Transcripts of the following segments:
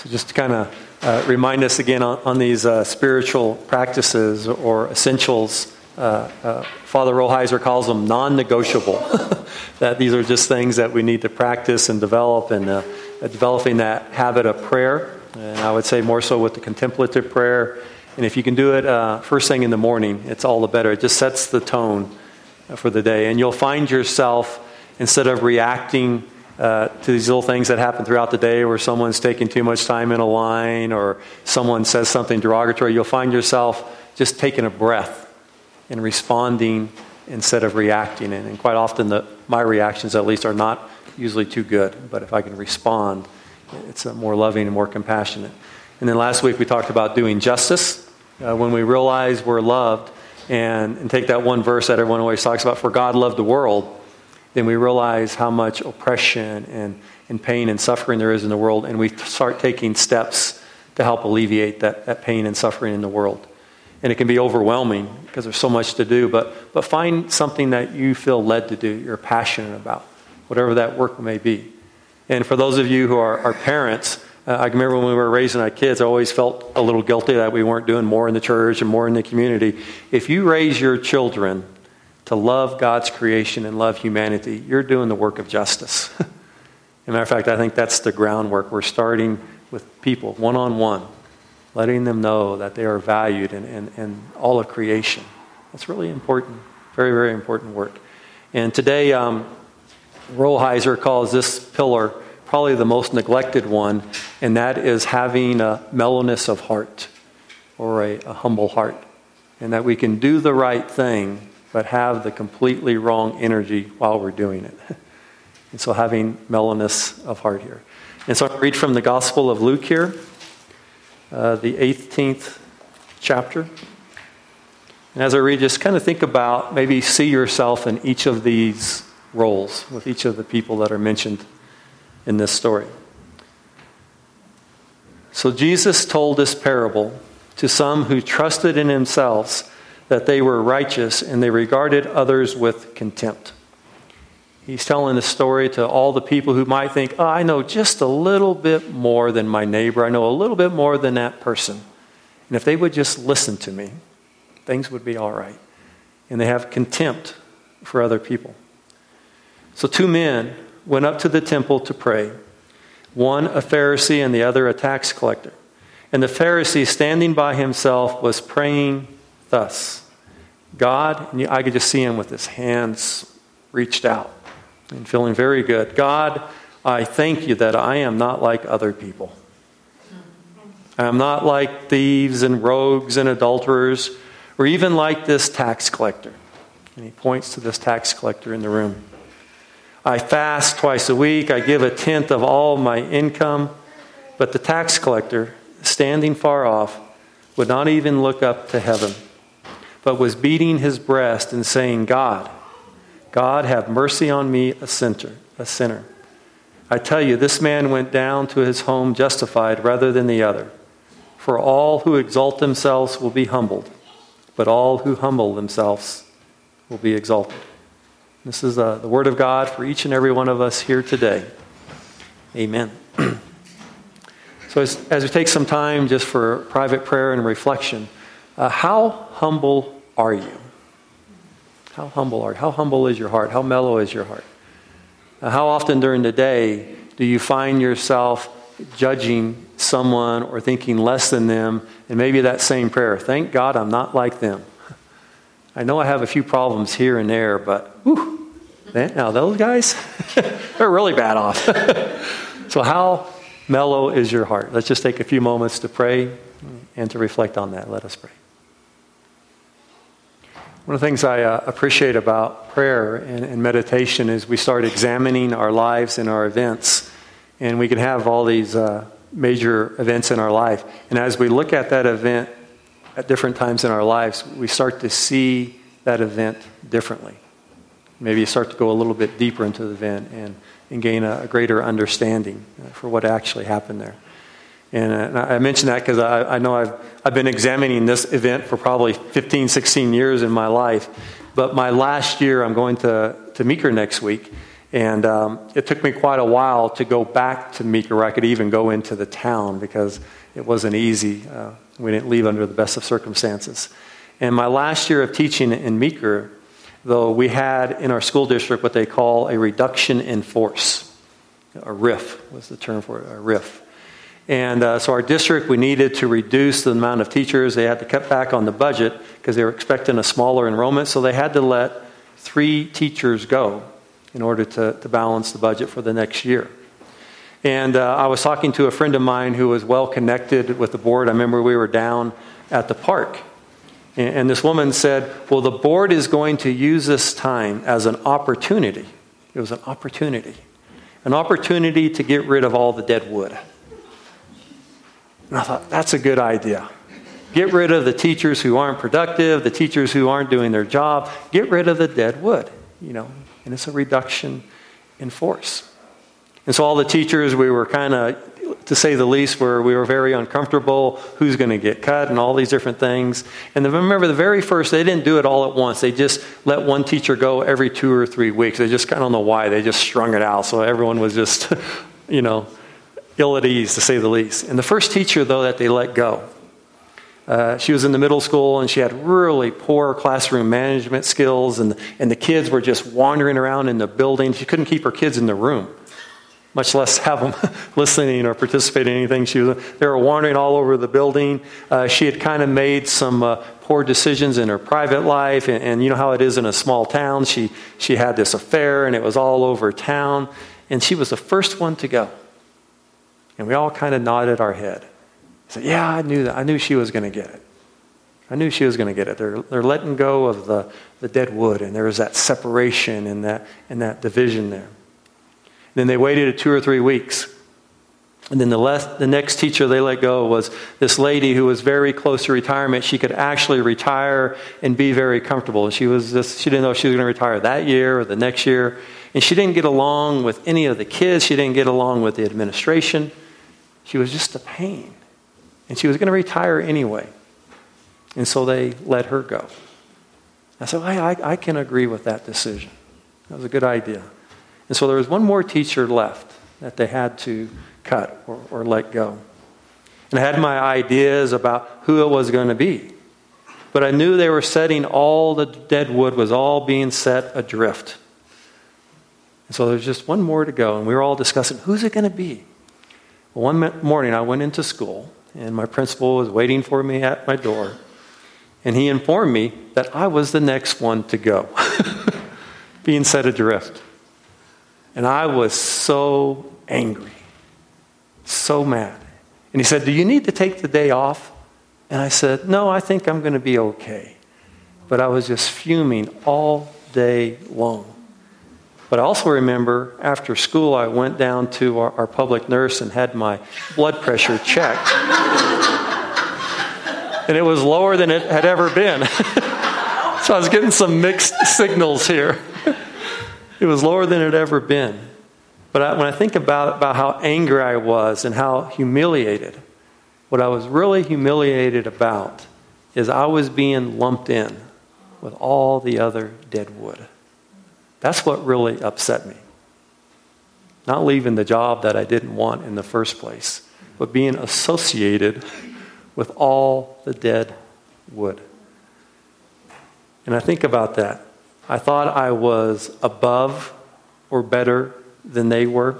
So, just to kind of uh, remind us again on, on these uh, spiritual practices or essentials, uh, uh Father Rolheiser calls them non negotiable. that these are just things that we need to practice and develop, and uh, developing that habit of prayer. And I would say more so with the contemplative prayer. And if you can do it uh, first thing in the morning, it's all the better. It just sets the tone for the day. And you'll find yourself, instead of reacting, uh, to these little things that happen throughout the day where someone's taking too much time in a line or someone says something derogatory, you'll find yourself just taking a breath and responding instead of reacting. And, and quite often, the, my reactions, at least, are not usually too good. But if I can respond, it's more loving and more compassionate. And then last week, we talked about doing justice. Uh, when we realize we're loved, and, and take that one verse that everyone always talks about for God loved the world then we realize how much oppression and, and pain and suffering there is in the world, and we start taking steps to help alleviate that, that pain and suffering in the world. And it can be overwhelming because there's so much to do, but, but find something that you feel led to do, you're passionate about, whatever that work may be. And for those of you who are, are parents, uh, I remember when we were raising our kids, I always felt a little guilty that we weren't doing more in the church and more in the community. If you raise your children to love God's creation and love humanity, you're doing the work of justice. As a matter of fact, I think that's the groundwork. We're starting with people, one on one, letting them know that they are valued in, in, in, all of creation. That's really important, very, very important work. And today, um, Rolheiser calls this pillar probably the most neglected one, and that is having a mellowness of heart or a, a humble heart. And that we can do the right thing but have the completely wrong energy while we're doing it. And so having mellowness of heart here. And so I read from the Gospel of Luke here, uh, the 18th chapter. And as I read, just kind of think about maybe see yourself in each of these roles with each of the people that are mentioned in this story. So Jesus told this parable to some who trusted in themselves that they were righteous and they regarded others with contempt. He's telling the story to all the people who might think, oh, I know just a little bit more than my neighbor. I know a little bit more than that person. And if they would just listen to me, things would be all right. And they have contempt for other people. So, two men went up to the temple to pray one a Pharisee and the other a tax collector. And the Pharisee, standing by himself, was praying thus God, and I could just see him with his hands reached out and feeling very good. God, I thank you that I am not like other people. I am not like thieves and rogues and adulterers, or even like this tax collector. And he points to this tax collector in the room. I fast twice a week, I give a tenth of all my income, but the tax collector, standing far off, would not even look up to heaven but was beating his breast and saying, God, God, have mercy on me, a sinner. A sinner. I tell you, this man went down to his home justified rather than the other. For all who exalt themselves will be humbled, but all who humble themselves will be exalted. This is uh, the word of God for each and every one of us here today. Amen. so, as, as we take some time just for private prayer and reflection, uh, how humble are you? How humble are you? How humble is your heart? How mellow is your heart? Uh, how often during the day do you find yourself judging someone or thinking less than them? And maybe that same prayer thank God I'm not like them. I know I have a few problems here and there, but whew, now those guys, they're really bad off. so, how mellow is your heart? Let's just take a few moments to pray and to reflect on that. Let us pray. One of the things I uh, appreciate about prayer and, and, meditation is we start examining our lives and our events, and we can have all these uh, major events in our life. And as we look at that event at different times in our lives, we start to see that event differently. Maybe you start to go a little bit deeper into the event and, and gain a, a greater understanding uh, for what actually happened there. And, uh, I mention that because I, I, know I've, I've been examining this event for probably 15, 16 years in my life. But my last year, I'm going to, to Meeker next week. And um, it took me quite a while to go back to Meeker, where I could even go into the town because it wasn't easy. Uh, we didn't leave under the best of circumstances. And my last year of teaching in Meeker, though, we had in our school district what they call a reduction in force. A RIF was the term for it, a RIF. And uh, so our district, we needed to reduce the amount of teachers. They had to cut back on the budget because they were expecting a smaller enrollment. So they had to let three teachers go in order to, to balance the budget for the next year. And uh, I was talking to a friend of mine who was well connected with the board. I remember we were down at the park. And, and this woman said, Well, the board is going to use this time as an opportunity. It was an opportunity. An opportunity to get rid of all the dead wood. And I thought, that's a good idea. Get rid of the teachers who aren't productive, the teachers who aren't doing their job. Get rid of the dead wood, you know, and it's a reduction in force. And so all the teachers, we were kind of, to say the least, were we were very uncomfortable. Who's going to get cut and all these different things. And the, remember, the very first, they didn't do it all at once. They just let one teacher go every two or three weeks. They just, I don't know why, they just strung it out. So everyone was just, you know, ill at ease, to say the least. And the first teacher, though, that they let go, uh, she was in the middle school and she had really poor classroom management skills, and, and the kids were just wandering around in the building. She couldn't keep her kids in the room, much less have them listening or participating in anything. She was, they were wandering all over the building. Uh, she had kind of made some uh, poor decisions in her private life, and, and, you know how it is in a small town. She, she had this affair, and it was all over town, and she was the first one to go. And we all kind of nodded our head said, Yeah, I knew that. I knew she was going to get it. I knew she was going to get it. They're, they're letting go of the, the dead wood, and there was that separation and that, and that division there. And then they waited two or three weeks. And then the, the next teacher they let go was this lady who was very close to retirement. She could actually retire and be very comfortable. She, was just, she didn't know if she was going to retire that year or the next year. And she didn't get along with any of the kids. She didn't get along with the administration. She was just a pain. And she was going to retire anyway. And so they let her go. I said, I, I can agree with that decision. That was a good idea. And so there was one more teacher left that they had to cut or, or let go. And I had my ideas about who it was going to be. But I knew they were setting all the dead wood was all being set adrift. And so there's just one more to go. And we were all discussing who's it going to be? Well, one morning I went into school and my principal was waiting for me at my door. And he informed me that I was the next one to go, being set adrift. And I was so angry, so mad. And he said, Do you need to take the day off? And I said, No, I think I'm going to be okay. But I was just fuming all day long. But I also remember after school, I went down to our, our public nurse and had my blood pressure checked. and it was lower than it had ever been. so I was getting some mixed signals here. it was lower than it had ever been. But I, when I think about, about how angry I was and how humiliated, what I was really humiliated about is I was being lumped in with all the other dead wood. That's what really upset me. Not leaving the job that I didn't want in the first place, but being associated with all the dead wood. And I think about that. I thought I was above or better than they were.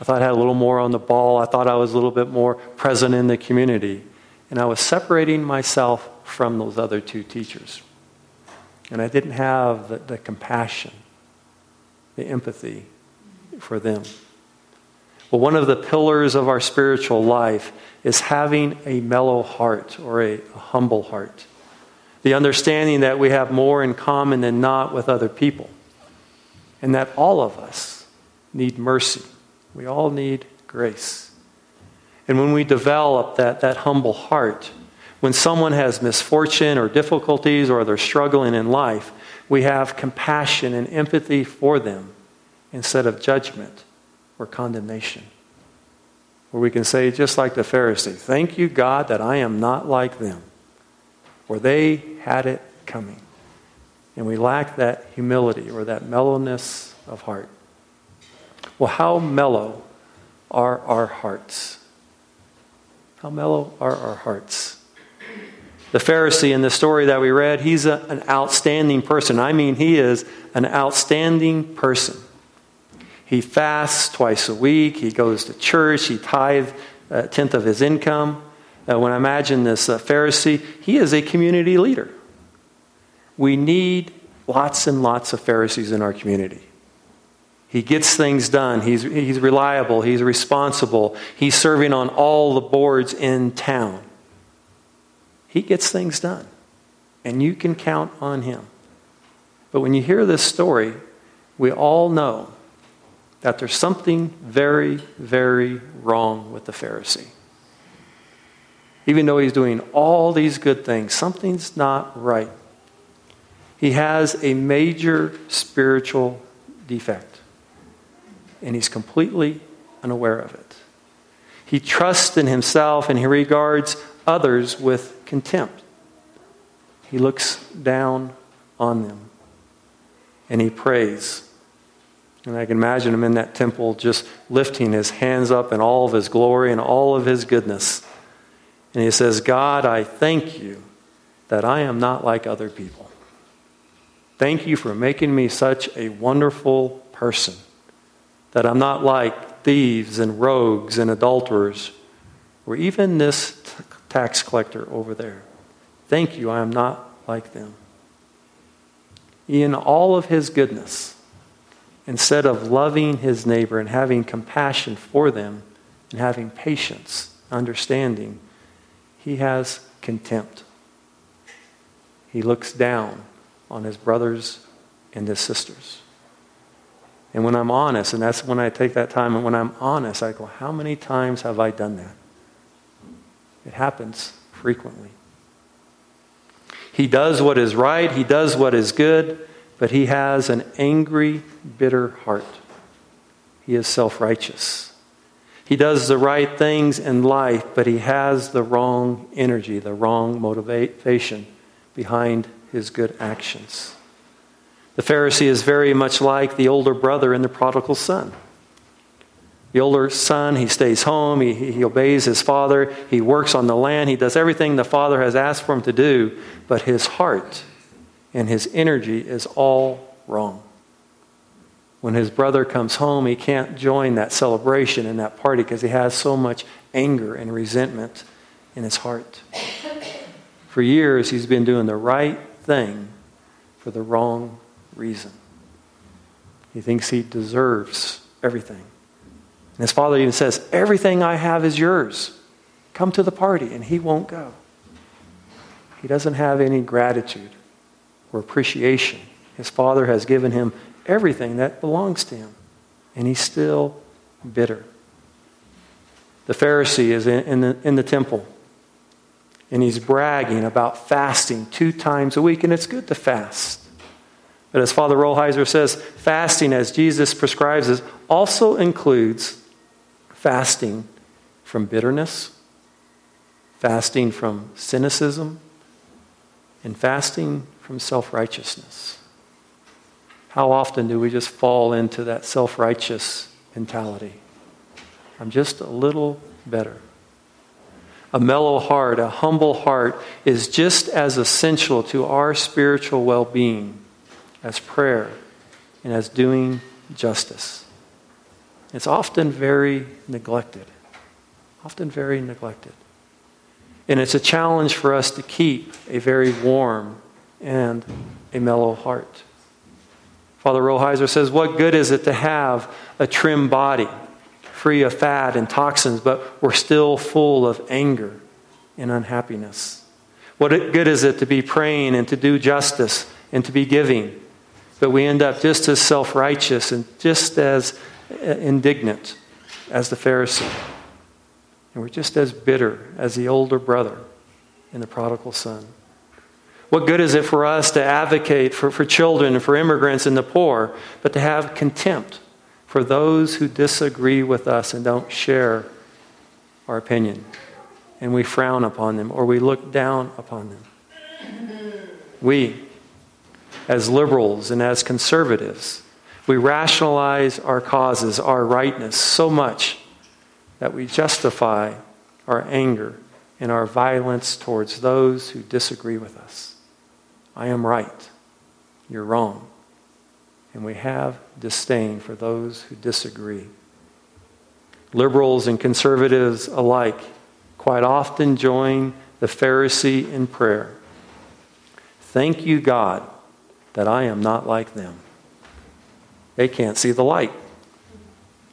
I thought I had a little more on the ball. I thought I was a little bit more present in the community. And I was separating myself from those other two teachers. And I didn't have the, the compassion, the empathy for them. Well, one of the pillars of our spiritual life is having a mellow heart or a, a humble heart. The understanding that we have more in common than not with other people. And that all of us need mercy. We all need grace. And when we develop that, that humble heart, when someone has misfortune or difficulties or they're struggling in life, we have compassion and empathy for them instead of judgment or condemnation. Where we can say, just like the Pharisee, Thank you, God, that I am not like them. For they had it coming. And we lack that humility or that mellowness of heart. Well, how mellow are our hearts? How mellow are our hearts? The Pharisee in the story that we read, he's a, an outstanding person. I mean, he is an outstanding person. He fasts twice a week, he goes to church, he tithes a tenth of his income. Uh, when I imagine this uh, Pharisee, he is a community leader. We need lots and lots of Pharisees in our community. He gets things done. He's, he's reliable. He's responsible. He's serving on all the boards in town. He gets things done. And you can count on him. But when you hear this story, we all know that there's something very, very wrong with the Pharisee. Even though he's doing all these good things, something's not right. He has a major spiritual defect, and he's completely unaware of it. He trusts in himself and he regards others with contempt. He looks down on them and he prays. And I can imagine him in that temple just lifting his hands up in all of his glory and all of his goodness. And he says, God, I thank you that I am not like other people. Thank you for making me such a wonderful person, that I'm not like thieves and rogues and adulterers, or even this t- tax collector over there. Thank you, I am not like them. In all of his goodness, instead of loving his neighbor and having compassion for them and having patience, understanding, he has contempt. He looks down on his brothers and his sisters. And when I'm honest, and that's when I take that time, and when I'm honest, I go, How many times have I done that? It happens frequently. He does what is right, he does what is good, but he has an angry, bitter heart. He is self righteous. He does the right things in life, but he has the wrong energy, the wrong motivation behind his good actions. The Pharisee is very much like the older brother in the prodigal son. The older son, he stays home, he, he obeys his father, he works on the land, he does everything the father has asked for him to do, but his heart and his energy is all wrong when his brother comes home, he can't join that celebration and that party because he has so much anger and resentment in his heart. For years, he's been doing the right thing for the wrong reason. He thinks he deserves everything. And his father even says, Everything I have is yours. Come to the party. And he won't go. He doesn't have any gratitude or appreciation. His father has given him everything that belongs to him. And he's still bitter. The Pharisee is in, the, in the temple and he's bragging about fasting two times a week, and it's good to fast. But as Father Rolheiser says, fasting, as Jesus prescribes also includes fasting from bitterness, fasting from cynicism, and fasting from self righteousness. How often do we just fall into that self righteous mentality? I'm just a little better. A mellow heart, a humble heart, is just as essential to our spiritual well being as prayer and as doing justice. It's often very neglected. Often very neglected. And it's a challenge for us to keep a very warm and a mellow heart. Father Rolheiser says, What good is it to have a trim body, free of fat and toxins, but we're still full of anger and unhappiness? What good is it to be praying and to do justice and to be giving, but we end up just as self righteous and just as indignant as the Pharisee? And we're just as bitter as the older brother in the prodigal son. What good is it for us to advocate for, for children and for immigrants and the poor, but to have contempt for those who disagree with us and don't share our opinion? And we frown upon them or we look down upon them. We, as liberals and as conservatives, We rationalize our causes, our rightness, so much that we justify our anger and our violence towards those who disagree with us. I am right. You're wrong. And we have disdain for those who disagree. Liberals and conservatives alike quite often join the Pharisee in prayer. Thank you, God, that I am not like them. They can't see the light,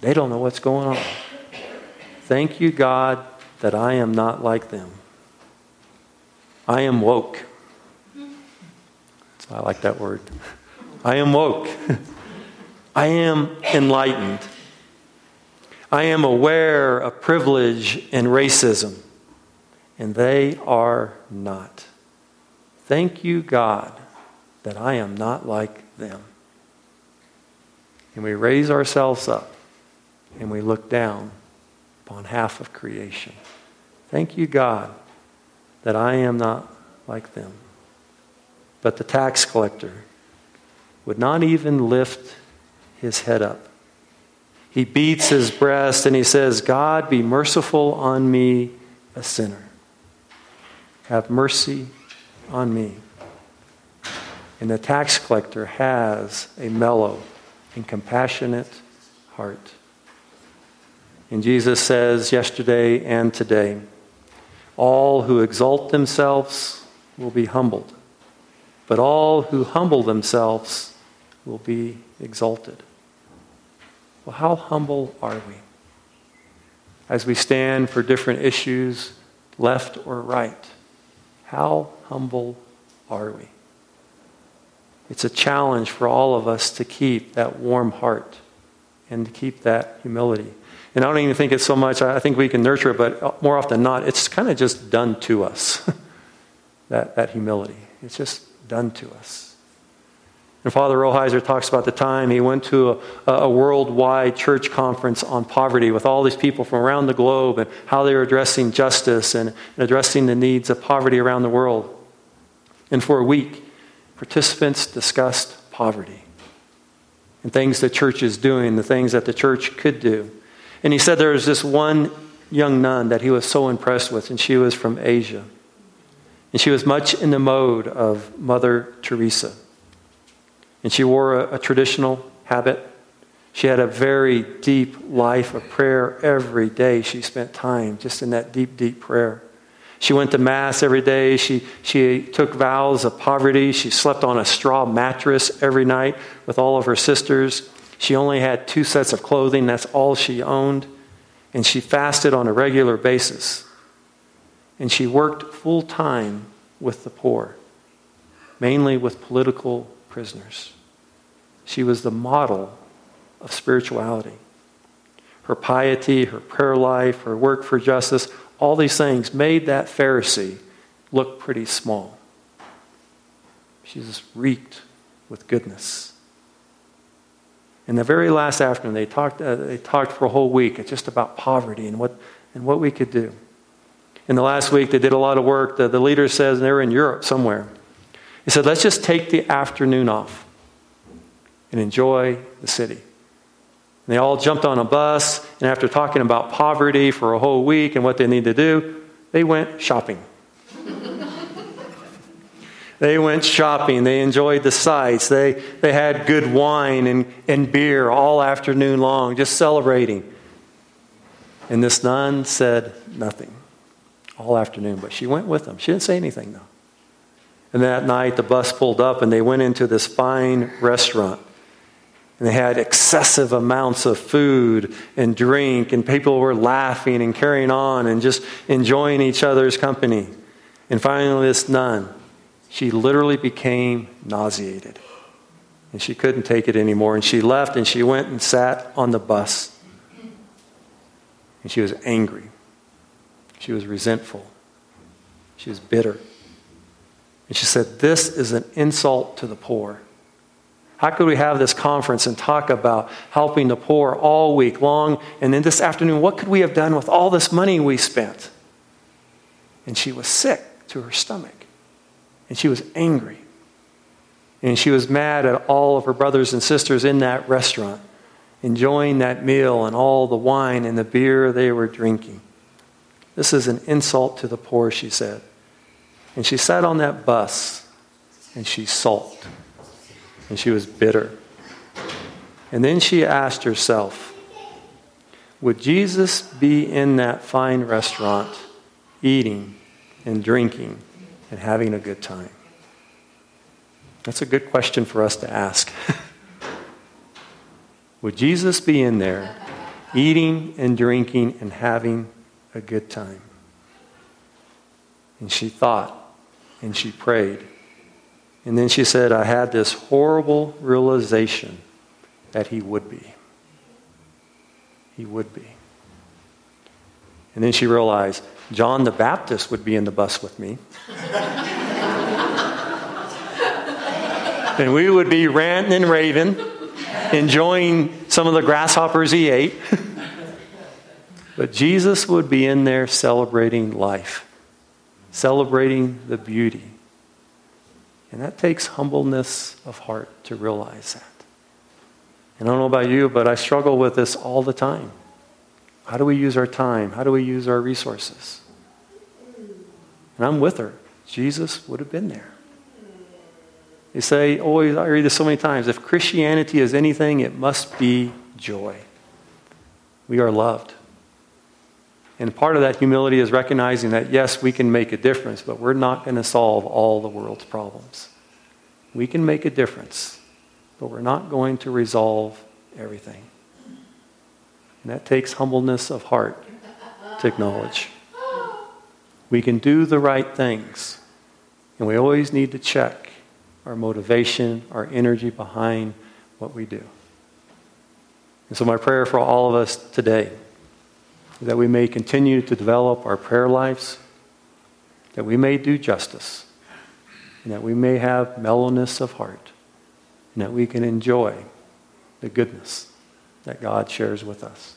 they don't know what's going on. Thank you, God, that I am not like them. I am woke. I like that word. I am woke. I am enlightened. I am aware of privilege and racism, and they are not. Thank you, God, that I am not like them. And we raise ourselves up and we look down upon half of creation. Thank you, God, that I am not like them. But the tax collector would not even lift his head up. He beats his breast and he says, God, be merciful on me, a sinner. Have mercy on me. And the tax collector has a mellow and compassionate heart. And Jesus says yesterday and today, all who exalt themselves will be humbled, but all who humble themselves will be exalted. Well, how humble are we? As we stand for different issues, left or right, how humble are we? It's a challenge for all of us to keep that warm heart and to keep that humility. And I don't even think it's so much, I think we can nurture it, but uh, more often not, it's kind of just done to us. that, that humility. It's just done to us. And Father Rolheiser talks about the time he went to a, a, worldwide church conference on poverty with all these people from around the globe and how they were addressing justice and, and addressing the needs of poverty around the world. And for a week, participants discussed poverty and things the church is doing, the things that the church could do. And he said there was this one young nun that he was so impressed with, and she was from Asia. And she was much in the mode of Mother Teresa. And she wore a, a traditional habit. She had a very deep life of prayer every day. She spent time just in that deep, deep prayer. She went to Mass every day. She, she took vows of poverty. She slept on a straw mattress every night with all of her sisters. She only had two sets of clothing, that's all she owned. And she fasted on a regular basis. And she worked full time with the poor, mainly with political prisoners. She was the model of spirituality. Her piety, her prayer life, her work for justice, all these things made that Pharisee look pretty small. She just reeked with goodness. In the very last afternoon, they talked, uh, they talked for a whole week just about poverty and what, and what we could do. In the last week, they did a lot of work. The, the leader says they were in Europe somewhere. He said, let's just take the afternoon off and enjoy the city. And they all jumped on a bus, and after talking about poverty for a whole week and what they need to do, they went shopping. They went shopping. They enjoyed the sights. They, they had good wine and, and beer all afternoon long, just celebrating. And this nun said nothing all afternoon, but she went with them. She didn't say anything, though. And that night, the bus pulled up and they went into this fine restaurant. And they had excessive amounts of food and drink, and people were laughing and carrying on and just enjoying each other's company. And finally, this nun she literally became nauseated. And she couldn't take it anymore. And she left and she went and sat on the bus. And she was angry. She was resentful. She was bitter. And she said, This is an insult to the poor. How could we have this conference and talk about helping the poor all week long? And then this afternoon, what could we have done with all this money we spent? And she was sick to her stomach. And she was angry. And she was mad at all of her brothers and sisters in that restaurant, enjoying that meal and all the wine and the beer they were drinking. This is an insult to the poor, she said. And she sat on that bus and she sulked and she was bitter. And then she asked herself, would Jesus be in that fine restaurant eating and drinking and having a good time? That's a good question for us to ask. Would Jesus be in there eating and drinking and having a good time? And she thought and she prayed. And then she said, I had this horrible realization that he would be. He would be. And then she realized John the Baptist would be in the bus with me. and we would be ranting and raving, enjoying some of the grasshoppers he ate. but Jesus would be in there celebrating life, celebrating the beauty. And that takes humbleness of heart to realize that. And I don't know about you, but I struggle with this all the time. How do we use our time? How do we use our resources? And I'm with her. Jesus would have been there. They say, always, I read this so many times if Christianity is anything, it must be joy. We are loved. And part of that humility is recognizing that, yes, we can make a difference, but we're not going to solve all the world's problems. We can make a difference, but we're not going to resolve everything. And that takes humbleness of heart to acknowledge. We can do the right things, and we always need to check our motivation, our energy behind what we do. And so, my prayer for all of us today that we may continue to develop our prayer lives, that we may do justice, and that we may have mellowness of heart, and that we can enjoy the goodness that God shares with us.